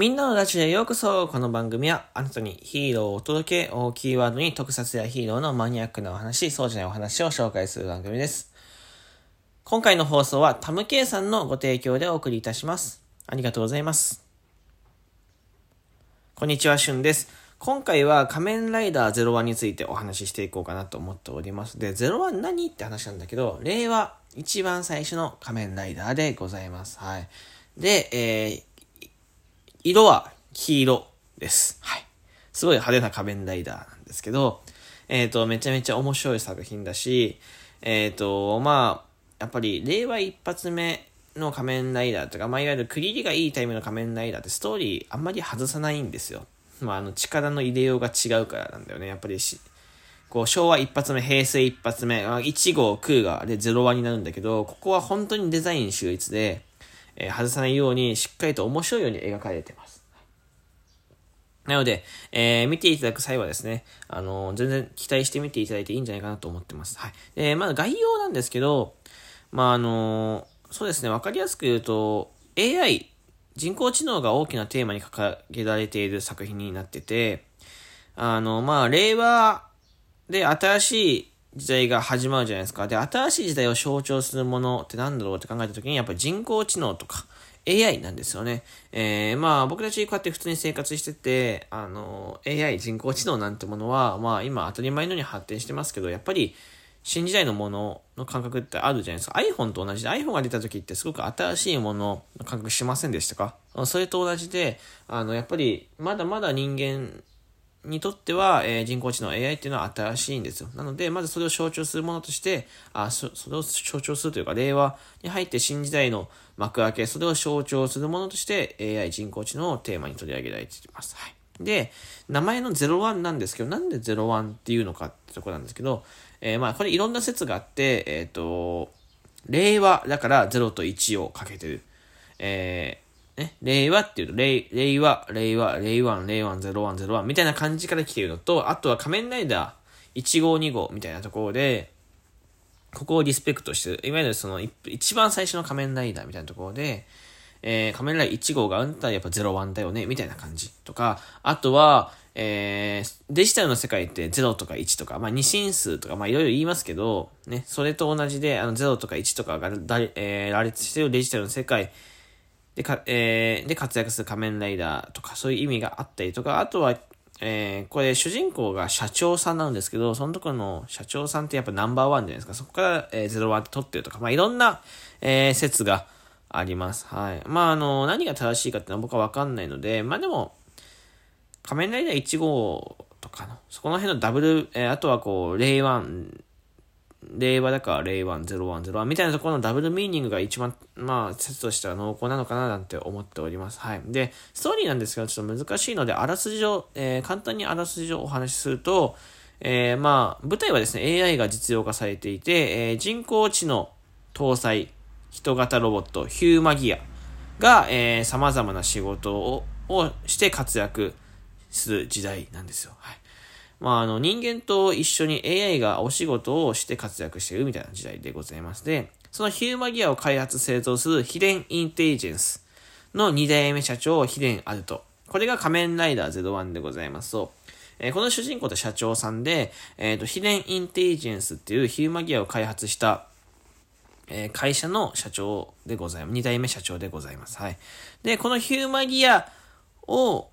みんなのラジオへようこそこの番組はあなたにヒーローをお届けをキーワードに特撮やヒーローのマニアックなお話、そうじゃないお話を紹介する番組です。今回の放送はタムケイさんのご提供でお送りいたします。ありがとうございます。こんにちは、しゅんです。今回は仮面ライダー01についてお話ししていこうかなと思っております。で、01何って話なんだけど、令和一番最初の仮面ライダーでございます。はい。で、えー、色は黄色です。はい。すごい派手な仮面ライダーなんですけど、えっ、ー、と、めちゃめちゃ面白い作品だし、えっ、ー、と、まあ、やっぱり令和一発目の仮面ライダーとか、まあ、いわゆる区切りがいいタイムの仮面ライダーってストーリーあんまり外さないんですよ。まあ、あの、力の入れようが違うからなんだよね。やっぱりし、こう、昭和一発目、平成一発目、1号、空が、で、0話になるんだけど、ここは本当にデザイン秀逸で、え、外さないように、しっかりと面白いように描かれてます。なので、えー、見ていただく際はですね、あのー、全然期待して見ていただいていいんじゃないかなと思ってます。はい。で、まあ、概要なんですけど、まあ、あのそうですね、わかりやすく言うと、AI、人工知能が大きなテーマに掲げられている作品になってて、あの、まあ、令和で新しい時代が始まるじゃないですか。で、新しい時代を象徴するものって何だろうって考えたときに、やっぱり人工知能とか AI なんですよね。えー、まあ僕たちこうやって普通に生活してて、あの、AI 人工知能なんてものは、まあ今当たり前のように発展してますけど、やっぱり新時代のものの感覚ってあるじゃないですか。iPhone と同じで iPhone が出た時ってすごく新しいものの感覚しませんでしたか？それと同じで、あの、やっぱりまだまだ人間にとっては、えー、人工知能 AI っていうのは新しいんですよ。なので、まずそれを象徴するものとして、あそそれを象徴するというか、令和に入って新時代の幕開け、それを象徴するものとして AI 人工知能をテーマに取り上げられています。はい。で、名前の01なんですけど、なんで01っていうのかってとこなんですけど、えー、まあ、これいろんな説があって、えっ、ー、と、令和だから0と1をかけてる。えー、ね、令和っていうと、令和令和、令和、令和、令和、01、01みたいな感じから来ているのと、あとは仮面ライダー1号2号みたいなところで、ここをリスペクトしてる。いわゆるその、一番最初の仮面ライダーみたいなところで、えー、仮面ライダー1号があんたらやっぱ01だよね、みたいな感じとか、あとは、えー、デジタルの世界って0とか1とか、まあ、二進数とか、まあ、いろいろ言いますけど、ね、それと同じで、あの、0とか1とかが、えー、羅列してるデジタルの世界でか、えー、で活躍する仮面ライダーとか、そういう意味があったりとか、あとは、えー、これ主人公が社長さんなんですけど、そのところの社長さんってやっぱナンバーワンじゃないですか。そこから、えー、01って取ってるとか、まあ、いろんな、えー、説があります。はい。まあ、あの、何が正しいかっていうのは僕はわかんないので、まあでも、仮面ライダー1号とかの、そこの辺のダブル、えー、あとはこう、令和、令和だから令和0101みたいなところのダブルミーニングが一番、まあ、説としては濃厚なのかななんて思っております。はい。で、ストーリーなんですけど、ちょっと難しいので、あらすじを、えー、簡単にあらすじをお話しすると、えー、まあ、舞台はですね、AI が実用化されていて、えー、人工知能搭載人型ロボット、ヒューマギアが、えー、様々な仕事ををして活躍する時代なんですよ。はい。まあ、あの、人間と一緒に AI がお仕事をして活躍しているみたいな時代でございます。で、そのヒューマギアを開発製造するヒデンインテリジェンスの2代目社長、ヒデンアルト。これが仮面ライダー01でございますと、えー、この主人公と社長さんで、えっ、ー、と、ヒデンインテリジェンスっていうヒューマギアを開発した、えー、会社の社長でございます。2代目社長でございます。はい。で、このヒューマギアを、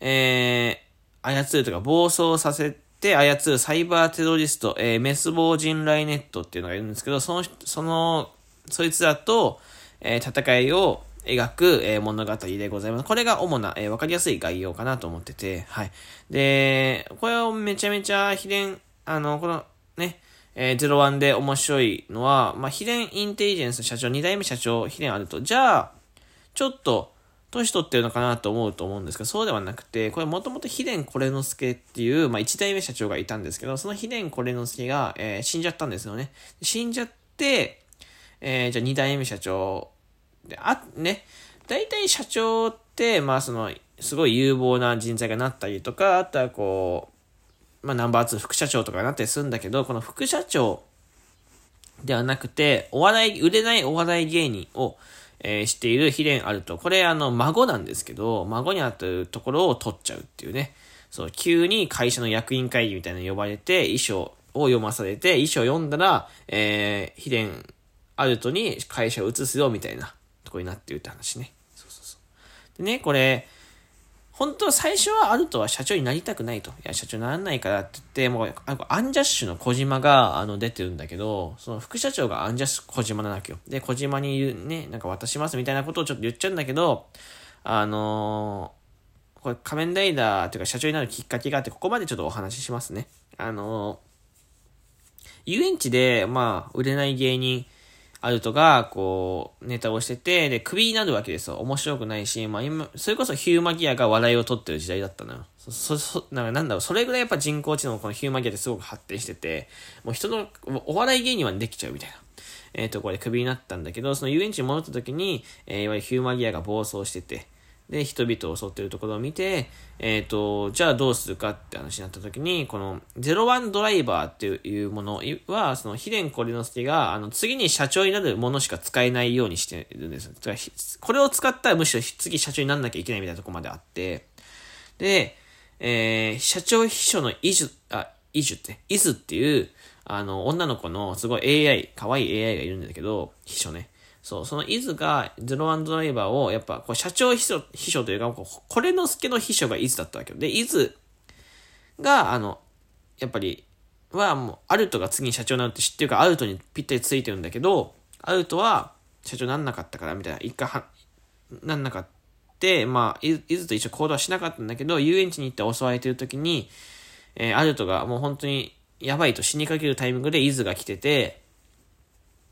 えー、操るとか暴走させて操るサイバーテロリスト、えー、メスボー人雷ネットっていうのがいるんですけど、その、その、そいつらと、えー、戦いを描く、えー、物語でございます。これが主な、えー、わかりやすい概要かなと思ってて、はい。で、これをめちゃめちゃ秘伝、あの、この、ね、えー、01で面白いのは、まあ、秘伝インテリジェンス社長、2代目社長、秘伝あると、じゃあ、ちょっと、年取ってるのかなと思うと思うんですけど、そうではなくて、これもともと秘伝コレノスケっていう、まあ、一代目社長がいたんですけど、その秘伝コレノスケが、えー、死んじゃったんですよね。死んじゃって、えー、じゃあ二代目社長。で、あ、ね、大体社長って、まあその、すごい有望な人材がなったりとか、あとはこう、まあナンバー2副社長とかになったりするんだけど、この副社長ではなくて、お笑い、売れないお笑い芸人を、えー、している秘伝あると。これ、あの、孫なんですけど、孫にあたるところを取っちゃうっていうね。そう、急に会社の役員会議みたいなの呼ばれて、遺書を読まされて、衣装読んだら、えー、ヒレンアルトに会社を移すよ、みたいなとこになってるって話ね。そうそうそう。でね、これ、本当は最初はアルトは社長になりたくないと。いや、社長にならないからって言って、もう、アンジャッシュの小島が、あの、出てるんだけど、その副社長がアンジャッシュ小島なわけよ。で、小島に言う、ね、なんか渡しますみたいなことをちょっと言っちゃうんだけど、あのー、これ仮面ライダーというか社長になるきっかけがあって、ここまでちょっとお話ししますね。あのー、遊園地で、まあ、売れない芸人、アルトが、こう、ネタをしてて、で、クビになるわけですよ。面白くないし、まあ今、それこそヒューマギアが笑いを取ってる時代だったのよ。そ、そ、なんだろう、それぐらいやっぱ人工知能このヒューマギアってすごく発展してて、もう人の、お笑い芸人はできちゃうみたいな。えっ、ー、と、これクビになったんだけど、その遊園地に戻った時に、えー、いわゆるヒューマギアが暴走してて、で、人々を襲ってるところを見て、えっ、ー、と、じゃあどうするかって話になった時に、この、ゼロワンドライバーっていうものは、その、ヒデンコリノスケが、あの、次に社長になるものしか使えないようにしてるんですよ。これを使ったらむしろ次社長になんなきゃいけないみたいなところまであって、で、えー、社長秘書のイジュ、あ、イジュって、イズっていう、あの、女の子のすごい AI、可愛い AI がいるんだけど、秘書ね。そう、その伊豆がゼロワンドライバーを、やっぱ、こう社長秘書、秘書というか、これの助の秘書が伊豆だったわけよ。で、伊豆が、あの、やっぱり、はもう、アルトが次に社長になるって知ってるから、アルトにぴったりついてるんだけど、アルトは社長なんなかったから、みたいな、一回は、なんなかった。まあ、伊豆と一緒行動はしなかったんだけど、遊園地に行って襲われてる時に、えー、アルトがもう本当にやばいと死にかけるタイミングで伊豆が来てて、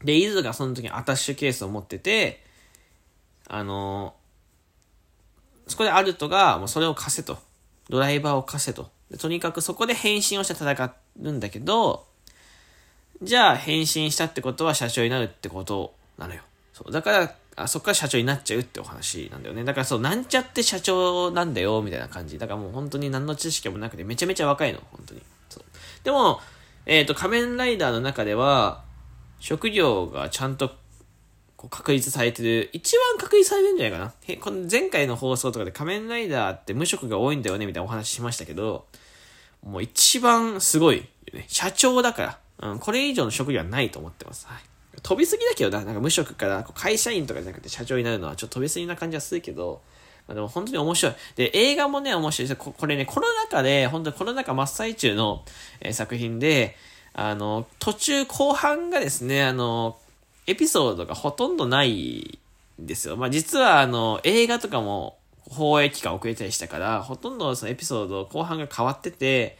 で、伊豆がその時にアタッシュケースを持ってて、あのー、そこでアルトが、もうそれを貸せと。ドライバーを貸せと。とにかくそこで変身をして戦うんだけど、じゃあ変身したってことは社長になるってことなのよ。そう。だから、あそこから社長になっちゃうってお話なんだよね。だからそう、なんちゃって社長なんだよ、みたいな感じ。だからもう本当に何の知識もなくてめちゃめちゃ若いの、本当に。そう。でも、えっ、ー、と、仮面ライダーの中では、職業がちゃんとこう確立されてる、一番確立されてるんじゃないかな。へこの前回の放送とかで仮面ライダーって無職が多いんだよねみたいなお話しましたけど、もう一番すごいね。社長だから、うん、これ以上の職業はないと思ってます。はい。飛びすぎだけどな、なんか無職から会社員とかじゃなくて社長になるのはちょっと飛びすぎな感じはするけど、まあ、でも本当に面白い。で、映画もね、面白いですこ。これね、コロナ禍で、本当にコロナ禍真っ最中の、えー、作品で、あの、途中後半がですね、あの、エピソードがほとんどないんですよ。まあ、実はあの、映画とかも放映期間遅れたりしたから、ほとんどそのエピソード後半が変わってて、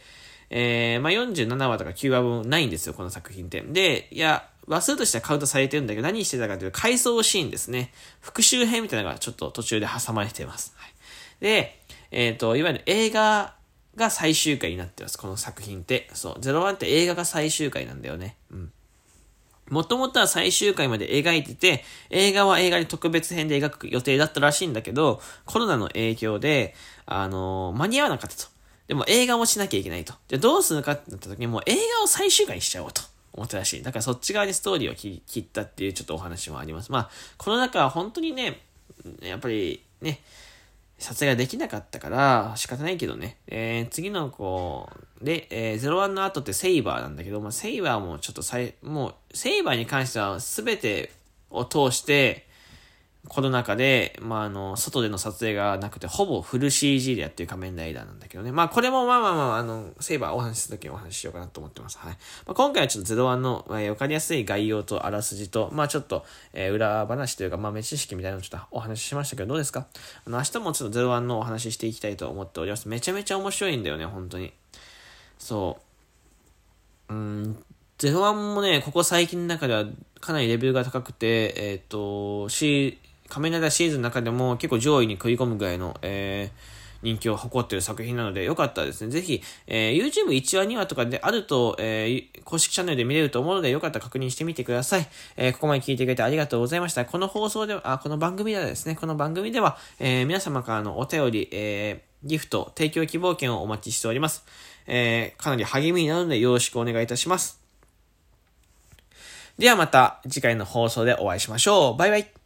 えー、まあ、47話とか9話分ないんですよ、この作品って。で、いや、話数としてはカウントされてるんだけど、何してたかというと、回想シーンですね。復習編みたいなのがちょっと途中で挟まれてます。はい、で、えっ、ー、と、いわゆる映画が最終回になってます、この作品って。そう。01って映画が最終回なんだよね。うん。もともとは最終回まで描いてて、映画は映画に特別編で描く予定だったらしいんだけど、コロナの影響で、あのー、間に合わなかったと。でも映画もしなきゃいけないと。で、どうするかってなった時にもう映画を最終回にしちゃおうと思ったらしい。だからそっち側にストーリーを切ったっていうちょっとお話もあります。まあ、この中は本当にね、やっぱりね、撮影ができなかったから仕方ないけどね。えー、次の子、で、えー、01の後ってセイバーなんだけど、まあ、セイバーもちょっとさい、もう、セイバーに関しては全てを通して、コロナ禍で、まあ、あの、外での撮影がなくて、ほぼフル CG でやってる仮面ライダーなんだけどね。まあ、これもまあまあまあ、あの、セイバーお話しするときにお話ししようかなと思ってます。はい。まあ、今回はちょっと01の、えー、わかりやすい概要とあらすじと、まあ、ちょっと、えー、裏話というか、まあ、目知識みたいなのをちょっとお話ししましたけど、どうですか？あの、明日もちょっと01のお話ししていきたいと思っております。めちゃめちゃ面白いんだよね、本当に。そう。うん、01もね、ここ最近の中ではかなりレベルが高くて、えっ、ー、と、C、仮面ライダーシーズンの中でも結構上位に食い込むぐらいの、えー、人気を誇っている作品なので、よかったらですね、ぜひ、えー、YouTube 1話2話とかであると、えー、公式チャンネルで見れると思うので、よかったら確認してみてください。えー、ここまで聞いてくれてありがとうございました。この放送では、あ、この番組ではですね、この番組では、えー、皆様からのお便り、えー、ギフト、提供希望券をお待ちしております。えー、かなり励みになるのでよろしくお願いいたします。ではまた次回の放送でお会いしましょう。バイバイ。